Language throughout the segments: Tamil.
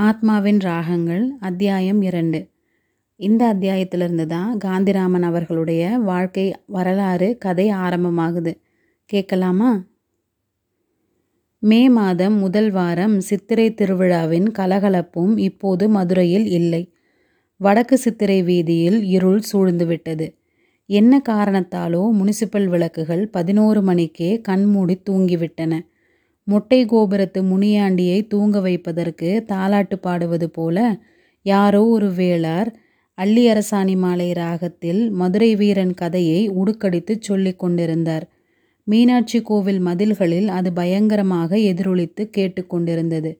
ஆத்மாவின் ராகங்கள் அத்தியாயம் இரண்டு. இந்த அத்தியாயத்திலிருந்து தான் காந்திராமன் அவர்களுடைய வாழ்க்கை வரலாறு கதை ஆரம்பமாகுது. கேட்கலாமா? மே மாதம் முதல் வாரம் சித்திரை திருவிழாவின் கலகலப்பும் இப்போது மதுரையில் இல்லை. வடக்கு சித்திரை வீதியில் இருள் சூழ்ந்துவிட்டது. என்ன காரணத்தாலோ முனிசிபல் விளக்குகள் பதினோரு மணிக்கே கண்மூடி தூங்கிவிட்டன. மொட்டை கோபுரத்து முனியாண்டியை தூங்க வைப்பதற்கு தாலாட்டு பாடுவது போல யாரோ ஒரு வேளார் அள்ளி அரசாணி மாலை ராகத்தில் மதுரை வீரன் கதையை உடுக்கடித்து சொல்லிக் கொண்டிருந்தார். மீனாட்சி கோவில் மதில்களில் அது பயங்கரமாக எதிரொலித்து கேட்டுக்கொண்டிருந்தது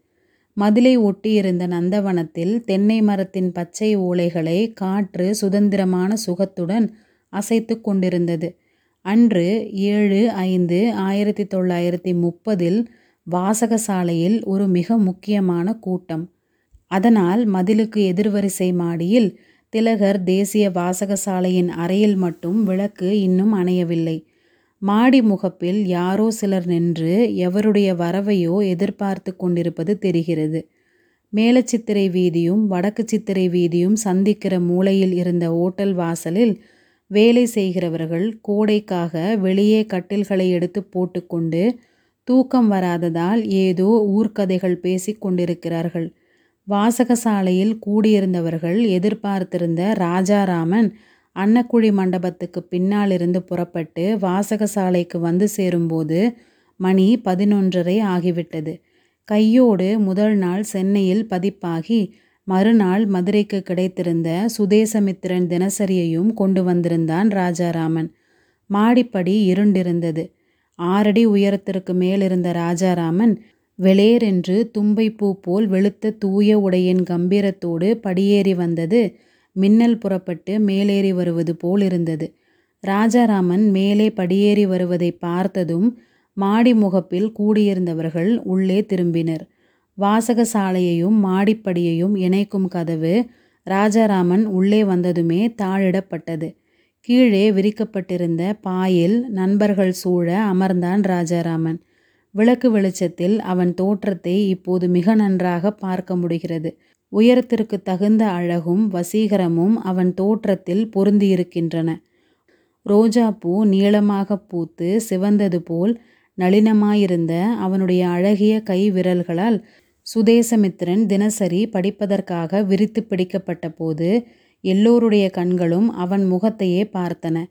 மதிலை ஒட்டியிருந்த நந்தவனத்தில் தென்னை மரத்தின் பச்சை ஓலைகளை காற்று சுதந்திரமான சுகத்துடன் அசைத்து கொண்டிருந்தது. அன்று ஏழு ஐந்து ஆயிரத்தி தொள்ளாயிரத்தி முப்பதில் வாசகசாலையில் ஒரு மிக முக்கியமான கூட்டம். அதனால் மதிலுக்கு எதிர்வரிசை மாடியில் திலகர் தேசிய வாசகசாலையின் அறையில் மட்டும் விளக்கு இன்னும் அணையவில்லை. மாடி முகப்பில் யாரோ சிலர் நின்று எவருடைய வரவையோ எதிர்பார்த்து கொண்டிருப்பது தெரிகிறது. மேலச்சித்திரை வீதியும் வடக்கு சித்திரை வீதியும் சந்திக்கிற மூலையில் இருந்த ஓட்டல் வாசலில் வேலை செய்கிறவர்கள் கோடைக்காக வெளியே கட்டில்களை எடுத்து போட்டுக்கொண்டு தூக்கம் வராததால் ஏதோ ஊர்க்கதைகள் பேசி கொண்டிருக்கிறார்கள். வாசகசாலையில் கூடியிருந்தவர்கள் எதிர்பார்த்திருந்த ராஜாராமன் அன்னக்குழி மண்டபத்துக்கு பின்னால் இருந்து புறப்பட்டு வாசகசாலைக்கு வந்து சேரும்போது மணி பதினொன்றரை ஆகிவிட்டது. கையோடு முதல் நாள் சென்னையில் பதிப்பாகி மறுநாள் மதுரைக்கு கிடைத்திருந்த சுதேசமித்திரன் தினசரியையும் கொண்டு வந்திருந்தான் ராஜாராமன். மாடிப்படி இருண்டிருந்தது. ஆறடி உயரத்திற்கு மேலிருந்த ராஜாராமன் வெளேரென்று தும்பைப்பூ போல் வெளுத்த தூய உடையின் கம்பீரத்தோடு படியேறி வந்தது. மின்னல் புறப்பட்டு மேலேறி வருவது போல் இருந்தது. ராஜாராமன் மேலே படியேறி வருவதை பார்த்ததும் மாடி முகப்பில் கூடியிருந்தவர்கள் உள்ளே திரும்பினர். வாசகசாலையையும் மாடிப்படியையும் இணைக்கும் கதவு ராஜாராமன் உள்ளே வந்ததுமே தாழிடப்பட்டது கீழே விரிக்கப்பட்டிருந்த பாயில் நண்பர்கள் சூழ அமர்ந்தான் ராஜாராமன். விளக்கு வெளிச்சத்தில் அவன் தோற்றத்தை இப்போது மிக நன்றாக பார்க்க முடிகிறது. உயரத்திற்கு தகுந்த அழகும் வசீகரமும் அவன் தோற்றத்தில் பொருந்தியிருக்கின்றன. ரோஜாப்பூ நீளமாக பூத்து சிவந்தது போல் நளினமாயிருந்த அவனுடைய அழகிய கை விரல்களால் சுதேசமித்திரன் தினசரி படிப்பதற்காக விரித்து பிடிக்கப்பட்ட போது எல்லோருடைய கண்களும் அவன் முகத்தையே பார்த்தன.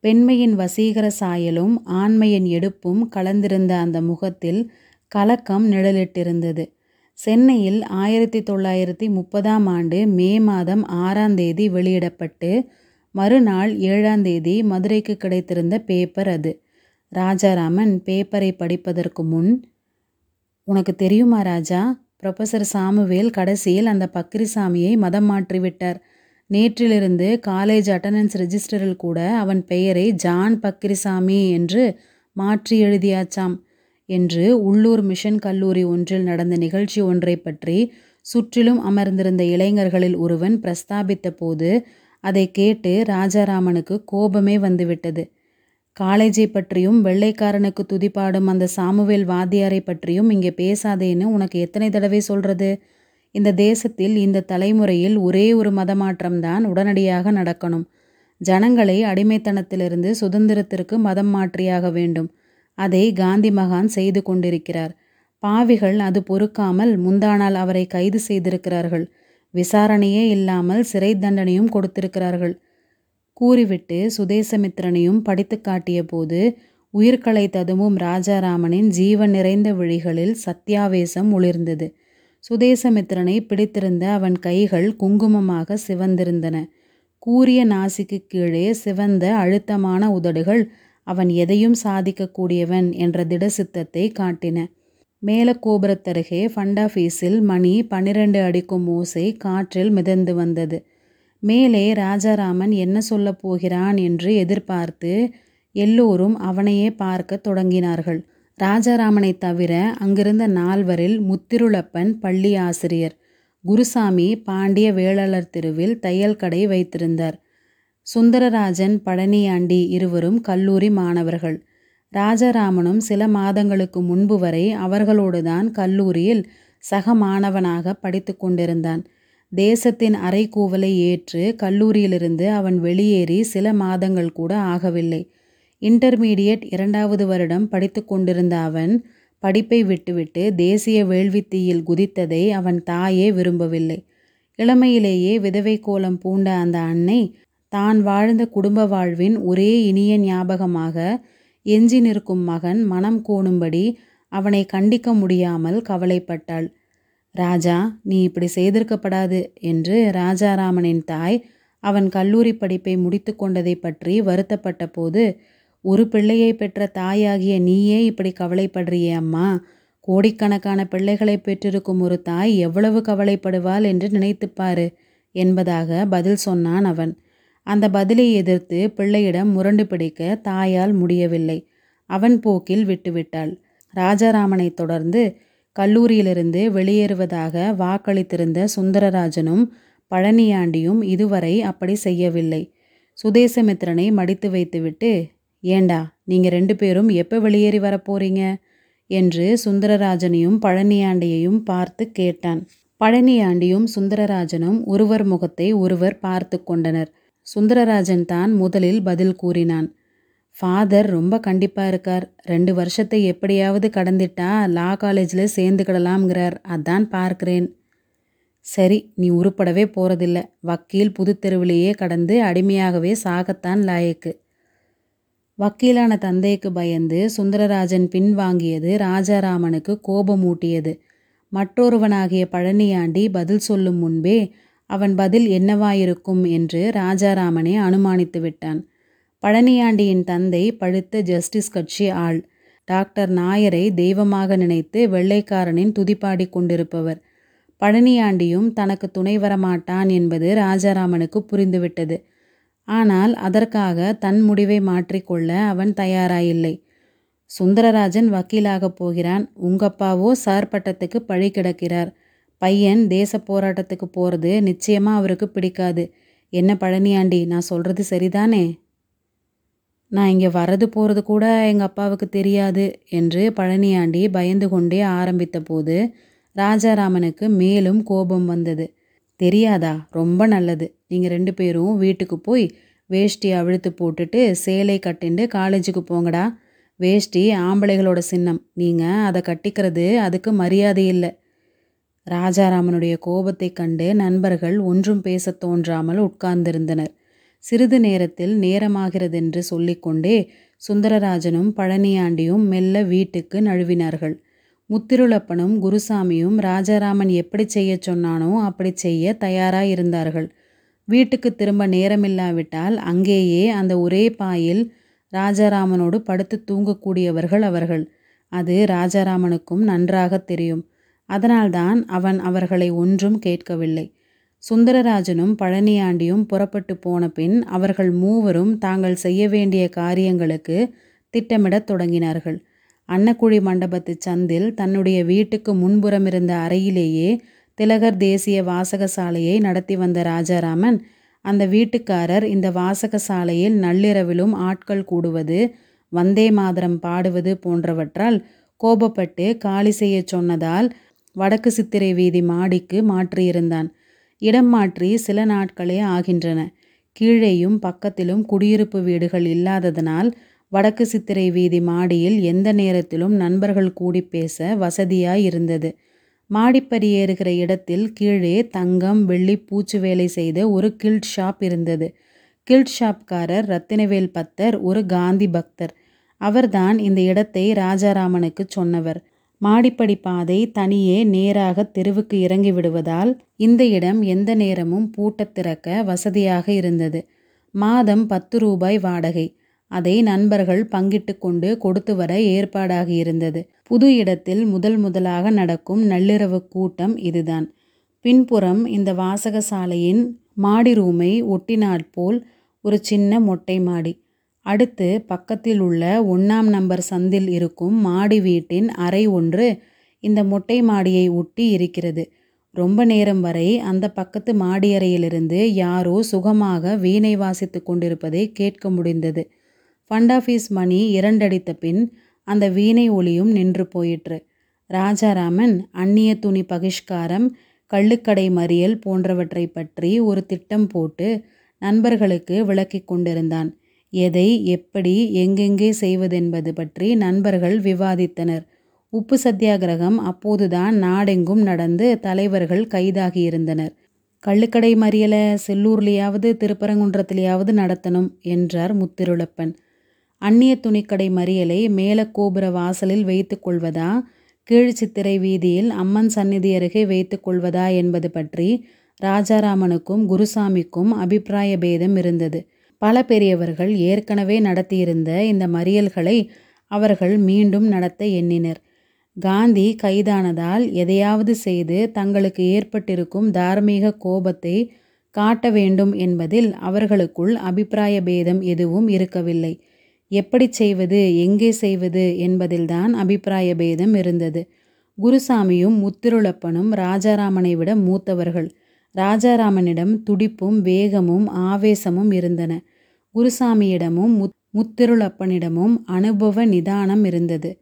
பெண்மையின் வசீகர சாயலும் ஆண்மையின் எடுப்பும் கலந்திருந்த அந்த முகத்தில் கலக்கம் நிழலிட்டிருந்தது. சென்னையில் ஆயிரத்தி தொள்ளாயிரத்தி முப்பதாம் ஆண்டு மே மாதம் ஆறாம் தேதி வெளியிடப்பட்டு மறுநாள் ஏழாம் தேதி மதுரைக்கு கிடைத்திருந்த பேப்பர் அது. ராஜாராமன் பேப்பரை படிப்பதற்கு முன் உனக்கு தெரியுமா ராஜா? ப்ரொஃபஸர் சாமுவேல் கடைசியில் அந்த பக்ரிசாமியை மதம் மாற்றிவிட்டார். நேற்றிலிருந்து காலேஜ் அட்டண்டன்ஸ் ரெஜிஸ்டரில் கூட அவன் பெயரை ஜான் பக்ரிசாமி என்று மாற்றி எழுதியாச்சாம் என்று உள்ளூர் மிஷன் கல்லூரி ஒன்றில் நடந்த நிகழ்ச்சி ஒன்றை பற்றி சுற்றிலும் அமர்ந்திருந்த இளைஞர்களில் ஒருவன் பிரஸ்தாபித்த போது அதை கேட்டு ராஜாராமனுக்கு கோபமே வந்துவிட்டது. காலேஜை பற்றியும் வெள்ளைக்காரனுக்கு துதிப்பாடும் அந்த சாமுவேல் வாத்தியாரை பற்றியும் இங்கே பேசாதேன்னு உனக்கு எத்தனை தடவை சொல்கிறது இந்த தேசத்தில் இந்த தலைமுறையில் ஒரே ஒரு மதமாற்றம்தான் உடனடியாக நடக்கணும். ஜனங்களை அடிமைத்தனத்திலிருந்து சுதந்திரத்திற்கு மதம் மாற்றியாக வேண்டும். அதை காந்தி மகான் செய்து கொண்டிருக்கிறார். பாவிகள் அது பொறுக்காமல் முந்தானால் அவரை கைது செய்திருக்கிறார்கள். விசாரணையே இல்லாமல் சிறை தண்டனையும் கொடுத்திருக்கிறார்கள். கூறிவிட்டு சுதேசமித்திரனையும் படித்து காட்டிய போது உயிர்களை ததும்பும் ராஜாராமனின் ஜீவன் நிறைந்த விழிகளில் சத்தியாவேசம் ஒளிர்ந்தது. சுதேசமித்திரனை பிடித்திருந்த அவன் கைகள் குங்குமமாக சிவந்திருந்தன. கூரிய நாசிக்கு கீழே சிவந்த அழுத்தமான உதடுகள் அவன் எதையும் சாதிக்கக்கூடியவன் என்ற திடசித்தத்தை காட்டின. மேலக்கோபுரத்தருகே ஃபண்டாஃபீஸில் மணி பன்னிரண்டு அடிக்கும் ஓசை காற்றில் மிதந்து வந்தது. மேலே ராஜாராமன் என்ன சொல்லப் போகிறான் என்று எதிர்பார்த்து எல்லோரும் அவனையே பார்க்க தொடங்கினார்கள். ராஜாராமனை தவிர அங்கிருந்த நால்வரில் முத்திருளப்பன் பள்ளி ஆசிரியர் குருசாமி பாண்டிய வேளாளர் தெருவில் தையல் கடை வைத்திருந்தார். சுந்தரராஜன் பழனியாண்டி இருவரும் கல்லூரி மாணவர்கள். ராஜாராமனும் சில மாதங்களுக்கு முன்பு வரை அவர்களோடுதான் கல்லூரியில் சக மாணவனாக படித்து கொண்டிருந்தான். தேசத்தின் அறைகூவலை ஏற்று கல்லூரியிலிருந்து அவன் வெளியேறி சில மாதங்கள் கூட ஆகவில்லை. இன்டர்மீடியட் இரண்டாவது வருடம் படித்து கொண்டிருந்த அவன் படிப்பை விட்டுவிட்டு தேசிய வேள்வித்தீயில் குதித்ததை அவன் தாயே விரும்பவில்லை. இளமையிலேயே விதவை கோலம் பூண்ட அந்த அன்னை தான் வாழ்ந்த குடும்ப வாழ்வின் ஒரே இனிய ஞாபகமாக எஞ்சி நிற்கும் மகன் மனம் கோணும்படி அவனை கண்டிக்க முடியாமல் கவலைப்பட்டாள். ராஜா நீ இப்படி செய்திருக்கப்படாது என்று ராஜாராமனின் தாய் அவன் கல்லூரி படிப்பை முடித்து கொண்டதை பற்றி வருத்தப்பட்ட போது ஒரு பிள்ளையை பெற்ற தாயாகிய நீயே இப்படி கவலைப்படுறியே அம்மா. கோடிக்கணக்கான பிள்ளைகளை பெற்றிருக்கும் ஒரு தாய் எவ்வளவு கவலைப்படுவாள் என்று நினைத்துப்பாரு என்பதாக பதில் சொன்னான் அவன். அந்த பதிலை எதிர்த்து பிள்ளையிடம் முரண்டு பிடிக்க தாயால் முடியவில்லை. அவன் போக்கில் விட்டுவிட்டாள். ராஜாராமனை தொடர்ந்து கல்லூரியிலிருந்து வெளியேறுவதாக வாக்களித்திருந்த சுந்தரராஜனும் பழனியாண்டியும் இதுவரை அப்படி செய்யவில்லை. சுதேசமித்திரனை மடித்து வைத்துவிட்டு ஏண்டா நீங்கள் ரெண்டு பேரும் எப்போ வெளியேறி வரப்போறீங்க என்று சுந்தரராஜனையும் பழனியாண்டியையும் பார்த்து கேட்டான். பழனியாண்டியும் சுந்தரராஜனும் ஒருவர் முகத்தை ஒருவர் பார்த்து கொண்டனர். சுந்தரராஜன் தான் முதலில் பதில் கூறினான். ஃபாதர் ரொம்ப கண்டிப்பாக இருக்கார். ரெண்டு வருஷத்தை எப்படியாவது கடந்துட்டா லா காலேஜில் சேர்ந்துக்கிடலாம்ங்கிறார். அதான் பார்க்குறேன். சரி நீ உருப்படவே போகிறதில்ல வக்கீல் புது தெருவிலேயே கடந்து அடிமையாகவே சாகத்தான் லாயக்கு. வக்கீலான தந்தைக்கு பயந்து சுந்தரராஜன் பின்வாங்கியது ராஜாராமனுக்கு கோபமூட்டியது. மற்றொருவனாகிய பழனியாண்டி பதில் சொல்லும் முன்பே அவன் பதில் என்னவாயிருக்கும்? என்று ராஜாராமனே அனுமானித்து விட்டான். பழனியாண்டியின் தந்தை பழுத்த ஜஸ்டிஸ் கட்சி ஆள். டாக்டர் நாயரை தெய்வமாக நினைத்து வெள்ளைக்காரனின் துதிப்பாடி கொண்டிருப்பவர். பழனியாண்டியும் தனக்கு துணை வரமாட்டான் என்பது ராஜாராமனுக்கு புரிந்துவிட்டது. ஆனால் அதற்காக தன் முடிவை மாற்றிக்கொள்ள அவன் தயாராயில்லை. சுந்தரராஜன் வக்கீலாகப் போகிறான். உங்கப்பாவோ சார் பட்டத்துக்கு பழி கிடக்கிறார். பையன் தேச போராட்டத்துக்கு போகிறது நிச்சயமாக அவருக்கு பிடிக்காது. என்ன பழனியாண்டி நான் சொல்கிறது சரிதானே? நான் இங்கே வரது போகிறது கூட எங்கள் அப்பாவுக்கு தெரியாது என்று பழனியாண்டி பயந்து கொண்டே ஆரம்பித்த போது ராஜாராமனுக்கு மேலும் கோபம் வந்தது. தெரியாதா? ரொம்ப நல்லது. நீங்கள் ரெண்டு பேரும் வீட்டுக்கு போய் வேஷ்டி அவிழ்த்து போட்டுட்டு சேலை கட்டிண்டு காலேஜுக்கு போங்கடா. வேஷ்டி ஆம்பளைகளோட சின்னம். நீங்கள் அதை கட்டிக்கிறது அதுக்கு மரியாதை இல்லை. ராஜாராமனுடைய கோபத்தை கண்டு நண்பர்கள் ஒன்றும் பேசத் தோன்றாமல் உட்கார்ந்திருந்தனர். சிறிது நேரத்தில் நேரமாகிறதென்று சொல்லிக்கொண்டே சுந்தரராஜனும் பழனியாண்டியும் மெல்ல வீட்டுக்கு நழுவினார்கள். முத்திருளப்பனும் குருசாமியும் ராஜாராமன் எப்படி செய்ய சொன்னானோ அப்படி செய்ய தயாராயிருந்தார்கள். வீட்டுக்கு திரும்ப நேரமில்லாவிட்டால் அங்கேயே அந்த ஒரே பாயில் ராஜாராமனோடு படுத்து தூங்கக்கூடியவர்கள் அவர்கள். அது ராஜாராமனுக்கும் நன்றாக தெரியும். அதனால்தான் அவன் அவர்களை ஒன்றும் கேட்கவில்லை. சுந்தரராஜனும் பழனியாண்டியும் புறப்பட்டு போன பின் அவர்கள் மூவரும் தாங்கள் செய்ய வேண்டிய காரியங்களுக்கு திட்டமிடத் தொடங்கினார்கள். அன்னக்குழி மண்டபத்து சந்தில் தன்னுடைய வீட்டுக்கு முன்புறம் இருந்த அறையிலேயே திலகர் தேசிய வாசகசாலையை நடத்தி வந்த ராஜாராமன் அந்த வீட்டுக்காரர் இந்த வாசகசாலையில் நள்ளிரவிலும் ஆட்கள் கூடுவது வந்தே மாதரம் பாடுவது போன்றவற்றால் கோபப்பட்டு காலி செய்ய சொன்னதால் வடக்கு சித்திரை வீதி மாடிக்கு மாற்றியிருந்தான். இடம் மாற்றி சில நாட்களே ஆகின்றன. கீழேயும் பக்கத்திலும் குடியிருப்பு வீடுகள் இல்லாததனால் வடக்கு சித்திரை வீதி மாடியில் எந்த நேரத்திலும் நண்பர்கள் கூடி பேச வசதியாய் இருந்தது. மாடிப்படி ஏறுகிற இடத்தில் கீழே தங்கம் வெள்ளி பூச்சு வேலை செய்த ஒரு கில்ட் ஷாப் இருந்தது. கில்ட் ஷாப்காரர் ரத்தினவேல் பத்தர் ஒரு காந்தி பக்தர். அவர்தான் இந்த இடத்தை ராஜாராமனுக்கு சொன்னவர். மாடிப்படி பாதை தனியே நேராக தெருவுக்கு இறங்கி விடுவதால் இந்த இடம் எந்த நேரமும் பூட்டத் திறக்க வசதியாக இருந்தது. மாதம் பத்து ரூபாய் வாடகை. அதை நண்பர்கள் பங்கிட்டு கொண்டு கொடுத்து வர ஏற்பாடாக இருந்தது. புது இடத்தில் முதல் முதலாக நடக்கும் நள்ளிரவு கூட்டம் இதுதான். பின்புறம் இந்த வாசகசாலையின் மாடி ரூமை ஒட்டினாற்போல் ஒரு சின்ன மொட்டை மாடி. அடுத்து பக்கத்தில் உள்ள ஒன்றாம் நம்பர் சந்தில் இருக்கும் மாடி வீட்டின் அறை ஒன்று இந்த மொட்டை மாடியை ஒட்டி இருக்கிறது. ரொம்ப நேரம் வரை அந்த பக்கத்து மாடியறையிலிருந்து யாரோ சுகமாக வீணை வாசித்து கொண்டிருப்பதை கேட்க முடிந்தது. ஃபண்ட் ஆஃபீஸ் மணி இரண்டடித்த பின் அந்த வீணை ஒளியும் நின்று போயிற்று. ராஜாராமன் அந்நிய துணி பகிஷ்காரம் கள்ளுக்கடை மறியல் போன்றவற்றை பற்றி ஒரு திட்டம் போட்டு நண்பர்களுக்கு விளக்கிக் கொண்டிருந்தான். எதை எப்படி எங்கெங்கே செய்வதென்பது பற்றி நண்பர்கள் விவாதித்தனர். உப்பு சத்தியாகிரகம் அப்போதுதான் நாடெங்கும் நடந்து தலைவர்கள் கைதாகியிருந்தனர் கள்ளுக்கடை மறியலை செல்லூர்லேயாவது திருப்பரங்குன்றத்திலேயாவது நடத்தணும் என்றார் முத்திருளப்பன். அந்நிய துணிக்கடை மறியலை மேலக்கோபுர வாசலில் வைத்து கொள்வதா கீழ்ச்சித்திரை வீதியில் அம்மன் சந்நிதி அருகே வைத்து கொள்வதா என்பது பற்றி ராஜாராமனுக்கும் குருசாமிக்கும் அபிப்பிராய பேதம் இருந்தது. பல பெரியவர்கள் ஏற்கனவே நடத்தியிருந்த இந்த மறியல்களை அவர்கள் மீண்டும் நடத்த எண்ணினர். காந்தி கைதானதால் எதையாவது செய்து தங்களுக்கு ஏற்பட்டிருக்கும் தார்மீக கோபத்தை காட்ட வேண்டும் என்பதில் அவர்களுக்குள் அபிப்பிராய பேதம் எதுவும் இருக்கவில்லை. எப்படி செய்வது எங்கே செய்வது என்பதில்தான் அபிப்பிராய பேதம் இருந்தது. குருசாமியும் முத்திருளப்பனும் ராஜாராமனை விட மூத்தவர்கள். ராஜாராமனிடம் துடிப்பும் வேகமும் ஆவேசமும் இருந்தன. குருசாமியிடமும் முத் முத்திருளப்பனிடமும் அனுபவ நிதானம் இருந்தது.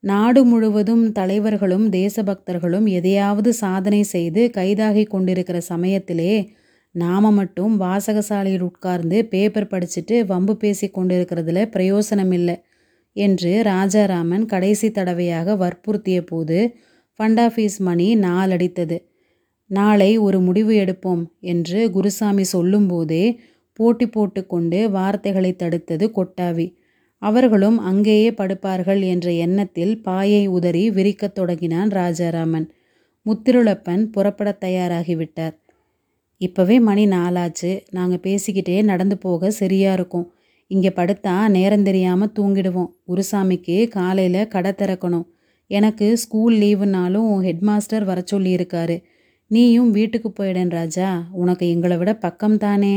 நாடு முழுவதும் தலைவர்களும் தேசபக்தர்களும் எதையாவது சாதனை செய்து கைதாகி கொண்டிருக்கிற சமயத்திலே நாம மட்டும் வாசகசாலையில் உட்கார்ந்து பேப்பர் படிச்சுட்டு வம்பு பேசி கொண்டிருக்கிறதுல பிரயோசனம் இல்லை என்று ராஜாராமன் கடைசி தடவையாக வற்புறுத்திய போது ஃபண்ட் ஆஃபீஸ் மணி நாலடித்தது. நாளை ஒரு முடிவு எடுப்போம் என்று குருசாமி சொல்லும்போதே போட்டி போட்டு கொண்டு வார்த்தைகளை தடுத்தது கொட்டாவி. அவர்களும் அங்கேயே படுப்பார்கள் என்ற எண்ணத்தில் பாயை உதறி விரிக்கத் தொடங்கினான் ராஜாராமன். முத்திருளப்பன் புறப்பட தயாராகிவிட்டார். இப்போவே மணி நாலாச்சு. நாங்கள் பேசிக்கிட்டே நடந்து போக சரியாக இருக்கும். இங்கே படுத்தா நேரம் தெரியாமல் தூங்கிடுவோம். குருசாமிக்கு காலையில் கடை திறக்கணும். எனக்கு ஸ்கூல் லீவுனாலும் ஹெட்மாஸ்டர் வர சொல்லியிருக்காரு. நீயும் வீட்டுக்கு போயிடேன் ராஜா. உனக்கு எங்களை விட பக்கம் தானே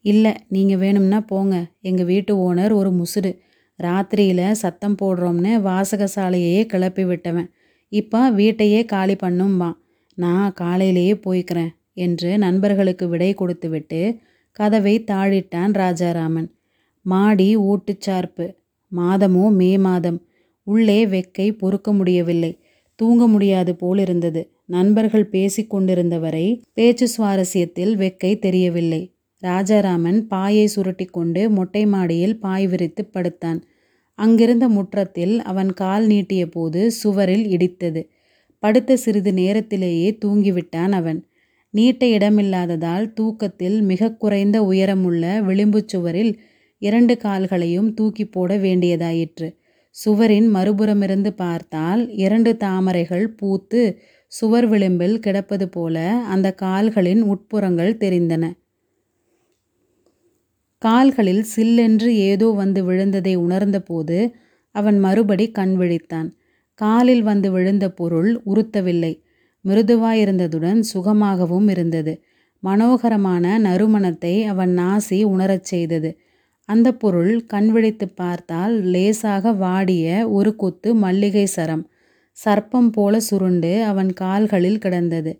இல்லை நீங்கள் வேணும்னா போங்க. எங்கள் வீட்டு ஓனர் ஒரு முசுடு ராத்திரியில் சத்தம் போடுறோம்னு வாசகசாலையே கிளப்பி விட்டவன். இப்போ வீட்டையே காலி பண்ணும்பான் நான் காலையிலேயே போய்க்கிறேன் என்று நண்பர்களுக்கு விடை கொடுத்துவிட்டு கதவை தாழிட்டான் ராஜாராமன். மாடி ஊட்டுச்சார்ப்பு. மாதமோ மே மாதம். உள்ளே வெக்கை பொறுக்க முடியவில்லை. தூங்க முடியாது போலிருந்தது. நண்பர்கள் பேசிக்கொண்டிருந்தவரை பேச்சு சுவாரஸ்யத்தில் வெக்கை தெரியவில்லை. ராஜாராமன் பாயை சுருட்டி கொண்டு மொட்டை மாடியில் பாய் விரித்து படுத்தான். அங்கிருந்த முற்றத்தில் அவன் கால் நீட்டிய போது சுவரில் இடித்தது. படுத்த சிறிது நேரத்திலேயே தூங்கிவிட்டான் அவன். நீட்ட இடமில்லாததால் தூக்கத்தில் மிக குறைந்த உயரமுள்ள விளிம்புச் சுவரில் இரண்டு கால்களையும் தூக்கி போட வேண்டியதாயிற்று. சுவரின் மறுபுறமிருந்து பார்த்தால் இரண்டு தாமரைகள் பூத்து சுவர் விளிம்பில் கிடப்பது போல அந்த கால்களின் உட்புறங்கள் தெரிந்தன. கால்களில் சில்லென்று ஏதோ வந்து விழுந்ததை உணர்ந்தபோது அவன் மறுபடி கண் விழித்தான். காலில் வந்து விழுந்த பொருள் உறுத்தவில்லை. மிருதுவாயிருந்ததுடன் சுகமாகவும் இருந்தது. மனோகரமான நறுமணத்தை அவன் நாசி உணரச் செய்தது. அந்த பொருள் கண் விழித்து பார்த்தால் லேசாக வாடிய ஒரு கொத்து மல்லிகை சரம். சர்ப்பம் போல சுருண்டு அவன் கால்களில் கிடந்தது.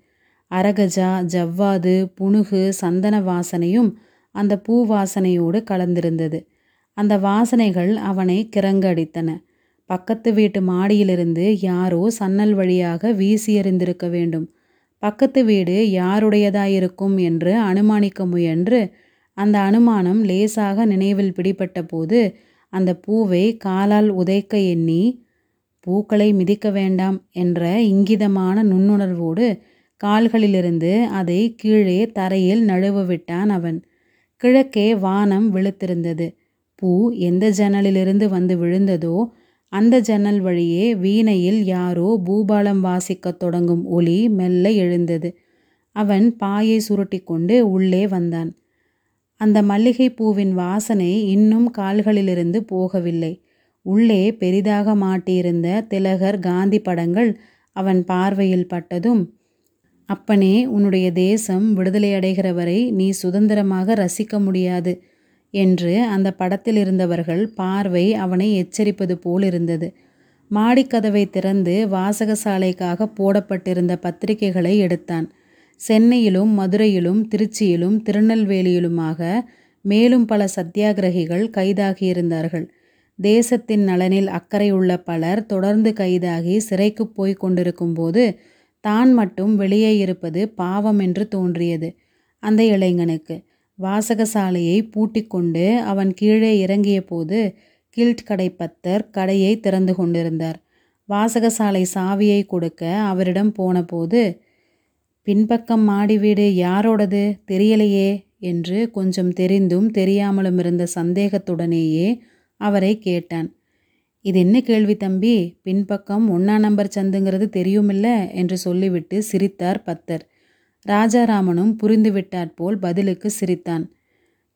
அரகஜா ஜவ்வாது புணுகு சந்தன வாசனையும் அந்த பூ வாசனையோடு கலந்திருந்தது. அந்த வாசனைகள் அவனை கிறங்கடித்தன. பக்கத்து வீட்டு மாடியிலிருந்து யாரோ சன்னல் வழியாக வீசி எறிந்திருக்க வேண்டும். பக்கத்து வீடு யாருடையதாயிருக்கும் என்று அனுமானிக்க முயன்று அந்த அனுமானம் லேசாக நினைவில் பிடிபட்ட போது அந்த பூவை காலால் உதைக்க எண்ணி பூக்களை மிதிக்க வேண்டாம் என்ற இங்கிதமான நுண்ணுணர்வோடு கால்களிலிருந்து அதை கீழே தரையில் நழுவ விட்டான் அவன். கிழக்கே வானம் வெளுத்திருந்தது பூ எந்த ஜன்னலிலிருந்து வந்து விழுந்ததோ அந்த ஜன்னல் வழியே வீணையில் யாரோ பூபாலம் வாசிக்கத் தொடங்கும் ஒலி மெல்ல எழுந்தது. அவன் பாயை சுருட்டி கொண்டு உள்ளே வந்தான். அந்த மல்லிகை பூவின் வாசனை இன்னும் கால்களிலிருந்து போகவில்லை. உள்ளே பெரிதாக மாட்டியிருந்த திலகர் காந்தி படங்கள் அவன் பார்வையில் பட்டதும் அப்பனே உன்னுடைய தேசம் விடுதலையடைகிற வரை நீ சுதந்திரமாக ரசிக்க முடியாது என்று அந்த படத்தில் இருந்தவர்கள் பார்வை அவனை எச்சரிப்பது போல் இருந்தது. மாடிக்கதவை திறந்து வாசகசாலைக்காக போடப்பட்டிருந்த பத்திரிகைகளை எடுத்தான். சென்னையிலும் மதுரையிலும் திருச்சியிலும் திருநெல்வேலியிலுமாக மேலும் பல சத்தியாகிரகிகள் கைதாகியிருந்தார்கள். தேசத்தின் நலனில் அக்கறையுள்ள பலர் தொடர்ந்து கைதாகி சிறைக்குப் கொண்டிருக்கும் போது தான் மட்டும் வெளியே இருப்பது பாவம் என்று தோன்றியது. அந்த இளைஞனுக்கு வாசகசாலையை பூட்டிக்கொண்டு அவன் கீழே இறங்கிய போது கில்ட் கடைப்பத்தர் கடையை திறந்து கொண்டிருந்தார். வாசகசாலை சாவியை கொடுக்க அவரிடம் போனபோது பின்பக்கம் மாடி வீடு யாரோடது? தெரியலையே என்று கொஞ்சம் தெரிந்தும் தெரியாமலும் இருந்த சந்தேகத்துடனேயே அவரை கேட்டான். இது என்ன கேள்வி தம்பி? பின்பக்கம் ஒன்னா நம்பர் சந்துங்கிறது தெரியுமில்ல? என்று சொல்லிவிட்டு சிரித்தார் பத்தர். ராஜாராமனும் புரிந்துவிட்டாற் போல் பதிலுக்கு சிரித்தான்.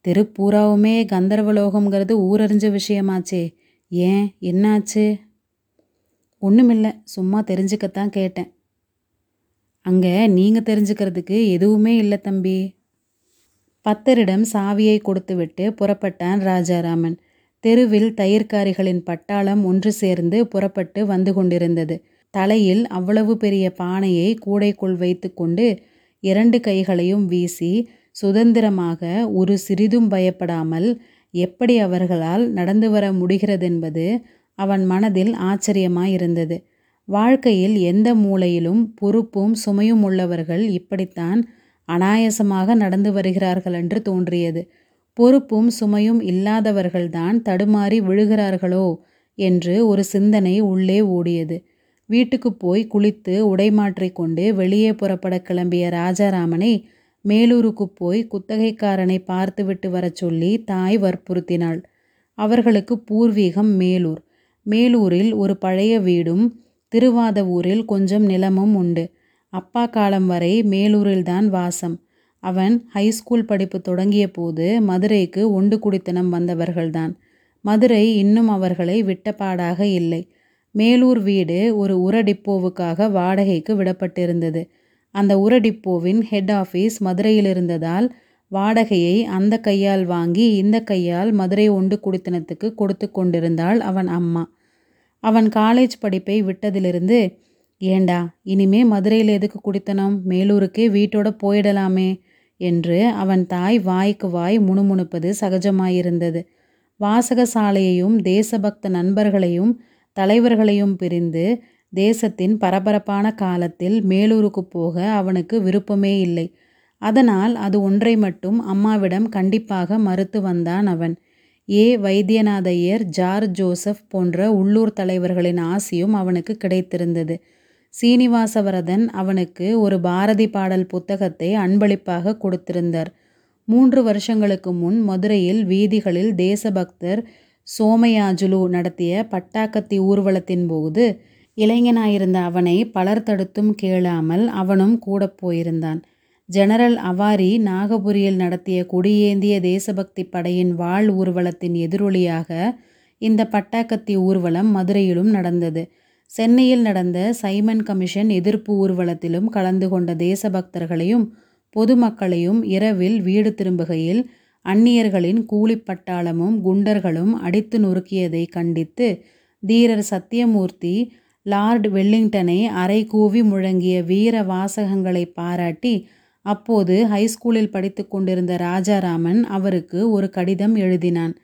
தெருப்பூராவுமே கந்தர்வலோகம்ங்கிறது ஊரறிஞ்ச விஷயமாச்சே. ஏன்? என்னாச்சு? ஒன்றுமில்லை சும்மா தெரிஞ்சுக்கத்தான் கேட்டேன். அங்கே நீங்கள் தெரிஞ்சுக்கிறதுக்கு எதுவுமே இல்லை தம்பி. பத்தரிடம் சாவியை கொடுத்துவிட்டு புறப்பட்டான் ராஜாராமன். தெருவில் தயிர்காரிகளின் பட்டாளம் ஒன்று சேர்ந்து புறப்பட்டு வந்து கொண்டிருந்தது. தலையில் அவ்வளவு பெரிய பானையை கூடைக்குள் வைத்துக்கொண்டு இரண்டு கைகளையும் வீசி சுதந்திரமாக ஒரு சிறிதும் பயப்படாமல் எப்படி அவர்களால் நடந்து வர முடிகிறதென்பது அவன் மனதில் ஆச்சரியமாயிருந்தது. வாழ்க்கையில் எந்த மூலையிலும் பொறுப்பும் சுமையும் உள்ளவர்கள் இப்படித்தான் அனாயசமாக நடந்து வருகிறார்கள் என்று தோன்றியது. பொறுப்பும் சுமையும் இல்லாதவர்கள்தான் தடுமாறி விழுகிறார்களோ என்று ஒரு சிந்தனை உள்ளே ஓடியது. வீட்டுக்கு போய் குளித்து உடை மாற்றிக்கொண்டு வெளியே புறப்பட கிளம்பிய ராஜாராமனை மேலூருக்கு போய் குத்தகைக்காரனை பார்த்துவிட்டு வரச் சொல்லி தாய் வற்புறுத்தினாள். அவர்களுக்கு பூர்வீகம் மேலூர். மேலூரில் ஒரு பழைய வீடும் திருவாத ஊரில் கொஞ்சம் நிலமும் உண்டு. அப்பா காலம் வரை மேலூரில்தான் வாசம். அவன் ஹைஸ்கூல் படிப்பு தொடங்கிய போது மதுரைக்கு ஒண்டு குடித்தனம் வந்தவர்கள்தான். மதுரை இன்னும் அவர்களை விட்டப்பாடாக இல்லை. மேலூர் வீடு ஒரு உர டிப்போவுக்காக வாடகைக்கு விடப்பட்டிருந்தது. அந்த உரடிப்போவின் ஹெட் ஆஃபீஸ் மதுரையில் இருந்ததால் வாடகையை அந்த கையால் வாங்கி இந்த கையால் மதுரை ஒண்டு குடித்தனத்துக்கு கொடுத்து கொண்டிருந்தாள் அவன் அம்மா. அவன் காலேஜ் படிப்பை விட்டதிலிருந்து ஏண்டா இனிமே மதுரையில் எதுக்கு குடித்தனம்? மேலூருக்கே வீட்டோட போயிடலாமே. என்று அவன் தாய் வாய்க்கு வாய் முணுமுணுப்பது சகஜமாயிருந்தது. வாசகசாலையையும் தேசபக்த நண்பர்களையும் தலைவர்களையும் பிரிந்து தேசத்தின் பரபரப்பான காலத்தில் மேலூருக்கு போக அவனுக்கு விருப்பமே இல்லை. அதனால் அது ஒன்றை மட்டும் அம்மாவிடம் கண்டிப்பாக மறுத்து வந்தான் அவன். ஏ. வைத்தியநாதையர் ஜார் ஜோசப் போன்ற உள்ளூர் தலைவர்களின் ஆசியும் அவனுக்கு கிடைத்திருந்தது. சீனிவாசவரதன் அவனுக்கு ஒரு பாரதி பாடல் புத்தகத்தை அன்பளிப்பாக கொடுத்திருந்தார். மூன்று வருஷங்களுக்கு முன் மதுரையில் வீதிகளில் தேசபக்தர் சோமயாஜுலு நடத்திய பட்டாக்கத்தி ஊர்வலத்தின் போது இளைஞனாயிருந்த அவனை பலர் தடுத்தும் கேளாமல் அவனும் கூட போயிருந்தான். ஜெனரல் அவாரி நாகபுரியில் நடத்திய கொடியேந்திய தேசபக்தி படையின் வாழ் ஊர்வலத்தின் எதிரொலியாக இந்த பட்டாக்கத்தி ஊர்வலம் மதுரையிலும் நடந்தது. சென்னையில் நடந்த சைமன் கமிஷன் எதிர்ப்பு ஊர்வலத்திலும் கலந்து கொண்ட தேசபக்தர்களையும் பொதுமக்களையும் இரவில் வீடு திரும்புகையில் அந்நியர்களின் கூலிப்பட்டாளமும் குண்டர்களும் அடித்து நொறுக்கியதை கண்டித்து தீரர் சத்தியமூர்த்தி லார்ட் வெல்லிங்டனை அரை கூவி முழங்கிய வீர வாசகங்களை பாராட்டி அப்போது ஹைஸ்கூலில் படித்து கொண்டிருந்த ராஜாராமன் அவருக்கு ஒரு கடிதம் எழுதினான்.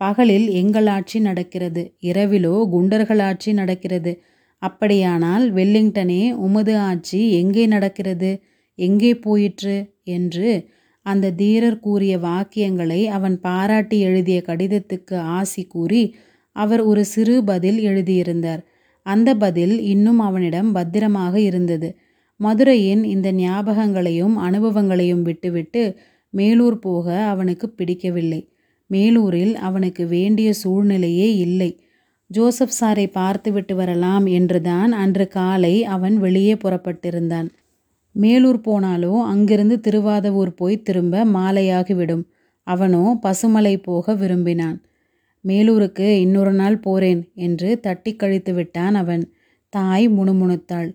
பகலில் எங்கள் ஆட்சி நடக்கிறது. இரவிலோ குண்டர்கள் ஆட்சி நடக்கிறது. அப்படியானால் வெல்லிங்டனே உமது ஆட்சி எங்கே நடக்கிறது? எங்கே போயிற்று? என்று அந்த தீரர் கூறிய வாக்கியங்களை அவன் பாராட்டி எழுதிய கடிதத்துக்கு ஆசி கூறி அவர் ஒரு சிறு பதில் எழுதியிருந்தார். அந்த பதில் இன்னும் அவனிடம் பத்திரமாக இருந்தது. மதுரையின் இந்த ஞாபகங்களையும் அனுபவங்களையும் விட்டுவிட்டு மேலூர் போக அவனுக்கு பிடிக்கவில்லை. மேலூரில் அவனுக்கு வேண்டிய சூழ்நிலையே இல்லை. ஜோசப் சாரை பார்த்துவிட்டு வரலாம் என்றுதான் அன்று காலை அவன் வெளியே புறப்பட்டிருந்தான். மேலூர் போனாலோ அங்கிருந்து திருவாதவூர் போய் திரும்ப மாலையாகிவிடும் அவனோ பசுமலை போக விரும்பினான். மேலூருக்கு இன்னொரு நாள் போறேன் என்று தட்டி கழித்து விட்டான் அவன். தாய் முணுமுணுத்தாள்.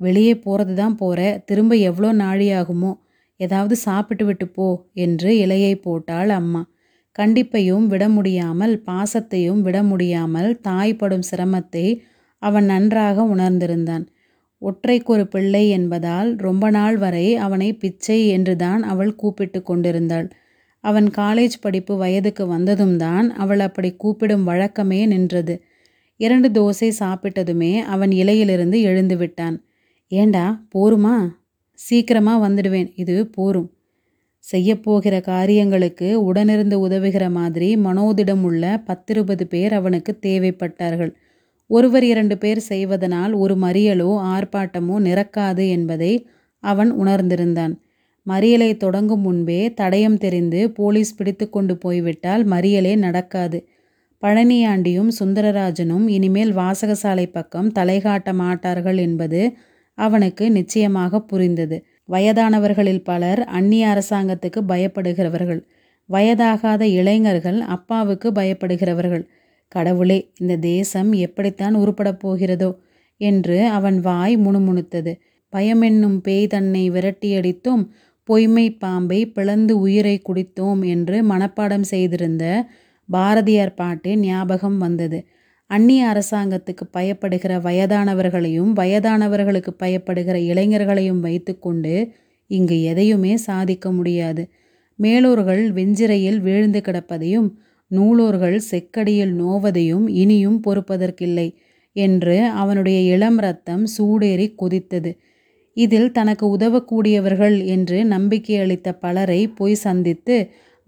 வெளியே போகிறது தான் போற. திரும்ப எவ்வளோ நாழியாகுமோ? ஏதாவது சாப்பிட்டு விட்டு போ என்று இலையை போட்டாள் அம்மா. கண்டிப்பையும் விட முடியாமல் பாசத்தையும் விட முடியாமல் தாய்ப்படும் சிரமத்தை அவன் நன்றாக உணர்ந்திருந்தான். ஒற்றைக்கொரு பிள்ளை என்பதால் ரொம்ப நாள் வரை அவனை பிச்சை என்றுதான் அவள் கூப்பிட்டு கொண்டிருந்தாள். அவன் காலேஜ் படிப்பு வயதுக்கு வந்ததும் தான் அவள் அப்படி கூப்பிடும் வழக்கமே நின்றது. இரண்டு தோசை சாப்பிட்டதுமே அவன் இலையிலிருந்து எழுந்து விட்டான். ஏண்டா போருமா? சீக்கிரமாக வந்துடுவேன். இது போரும். செய்யப்போகிற காரியங்களுக்கு உடனிருந்து உதவுகிற மாதிரி மனோதிடம் உள்ள பத்திருபது பேர் அவனுக்கு தேவைப்பட்டார்கள். ஒருவர் இரண்டு பேர் செய்வதனால் ஒரு மறியலோ ஆர்ப்பாட்டமோ நிறக்காது என்பதை அவன் உணர்ந்திருந்தான். மறியலை தொடங்கும் முன்பே தடயம் தெரிந்து போலீஸ் பிடித்து கொண்டு போய்விட்டால் மறியலே நடக்காது. பழனியாண்டியும் சுந்தரராஜனும் இனிமேல் வாசகசாலை பக்கம் தலைகாட்ட மாட்டார்கள் என்பது அவனுக்கு நிச்சயமாக புரிந்தது. வயதானவர்களில் பலர் அந்நிய அரசாங்கத்துக்கு பயப்படுகிறவர்கள். வயதாகாத இளைஞர்கள் அப்பாவுக்கு பயப்படுகிறவர்கள். கடவுளே இந்த தேசம் எப்படித்தான் உருப்படப் போகிறதோ என்று அவன் வாய் முணுமுணுத்தது. பயமென்னும் பேய் தன்னை விரட்டியடித்தும் பொய்மை பாம்பை பிளந்து உயிரை குடித்தோம் என்று மனப்பாடம் செய்திருந்த பாரதியார் பாட்டு ஞாபகம் வந்தது. அந்நிய அரசாங்கத்துக்கு பயப்படுகிற வயதானவர்களையும் வயதானவர்களுக்கு பயப்படுகிற இளைஞர்களையும் வைத்துக்கொண்டு இங்கு எதையுமே சாதிக்க முடியாது. மேலோர்கள் வெஞ்சிரையில் வீழ்ந்து கிடப்பதையும் நூலோர்கள் செக்கடியில் நோவதையும் இனியும் பொறுப்பதற்கில்லை என்று அவனுடைய இளம் ரத்தம் சூடேறி கொதித்தது. இதில் தனக்கு உதவக்கூடியவர்கள் என்று நம்பிக்கை அளித்த பலரை போய் சந்தித்து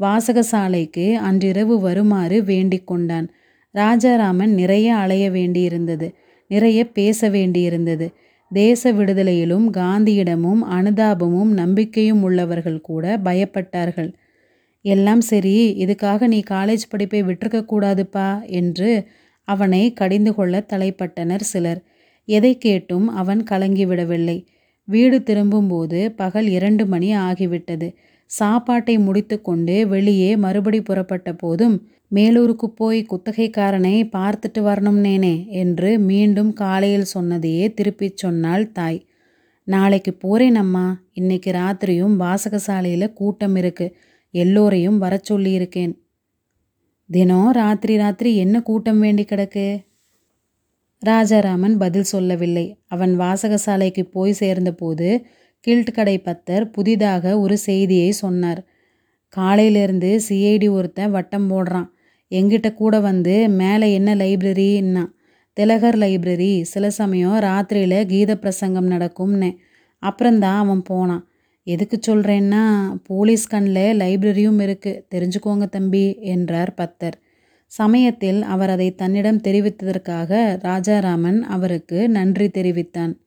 வாசகசாலைக்கு அன்றிரவு வருமாறு வேண்டிக் கொண்டான். ராஜாராமன் நிறைய அலைய வேண்டியிருந்தது நிறைய பேச வேண்டியிருந்தது. தேச விடுதலையிலும் காந்தியிடமும் அனுதாபமும் நம்பிக்கையும் உள்ளவர்கள் கூட பயப்பட்டார்கள். எல்லாம் சரி இதுக்காக நீ காலேஜ் படிப்பை விட்டிருக்க கூடாதுப்பா என்று அவனை கடிந்து கொள்ள தலைப்பட்டனர் சிலர். எதை கேட்டும் அவன் கலங்கிவிடவில்லை வீடு திரும்பும்போது பகல் இரண்டு மணி ஆகிவிட்டது. சாப்பாட்டை முடித்துக்கொண்டு வெளியே மறுபடி புறப்பட்ட போதும் மேலூருக்கு போய் குத்தகைக்காரனை பார்த்துட்டு வரணும் நேனே என்று மீண்டும் காலையில் சொன்னதையே திருப்பிச் சொன்னாள் தாய். நாளைக்கு போறேன் அம்மா. இன்னைக்கு ராத்திரியும் வாசகசாலையில் கூட்டம் இருக்கு. எல்லோரையும் வர சொல்லியிருக்கேன். தினம் ராத்திரி ராத்திரி என்ன கூட்டம் வேண்டி கிடக்கு? ராஜாராமன் பதில் சொல்லவில்லை. அவன் வாசகசாலைக்கு போய் சேர்ந்தபோது கில்ட் கடை பத்தர் புதிதாக ஒரு செய்தியை சொன்னார். காலையிலேருந்து சிஐடி ஒருத்தன் வட்டம் போடுறான். எங்கிட்ட கூட வந்து மேலே என்ன லைப்ரரின்னா? திலகர் லைப்ரரி. சில சமயம் ராத்திரியில் கீத பிரசங்கம் நடக்கும்னே. அப்புறம்தான் அவன் போனான். எதுக்கு சொல்கிறேன்னா போலீஸ் கண்ணில் லைப்ரரியும் இருக்குது தெரிஞ்சுக்கோங்க தம்பி என்றார் பத்தர். சமயத்தில் அவர் அதை தன்னிடம் தெரிவித்ததற்காக ராஜாராமன் அவருக்கு நன்றி தெரிவித்தான்.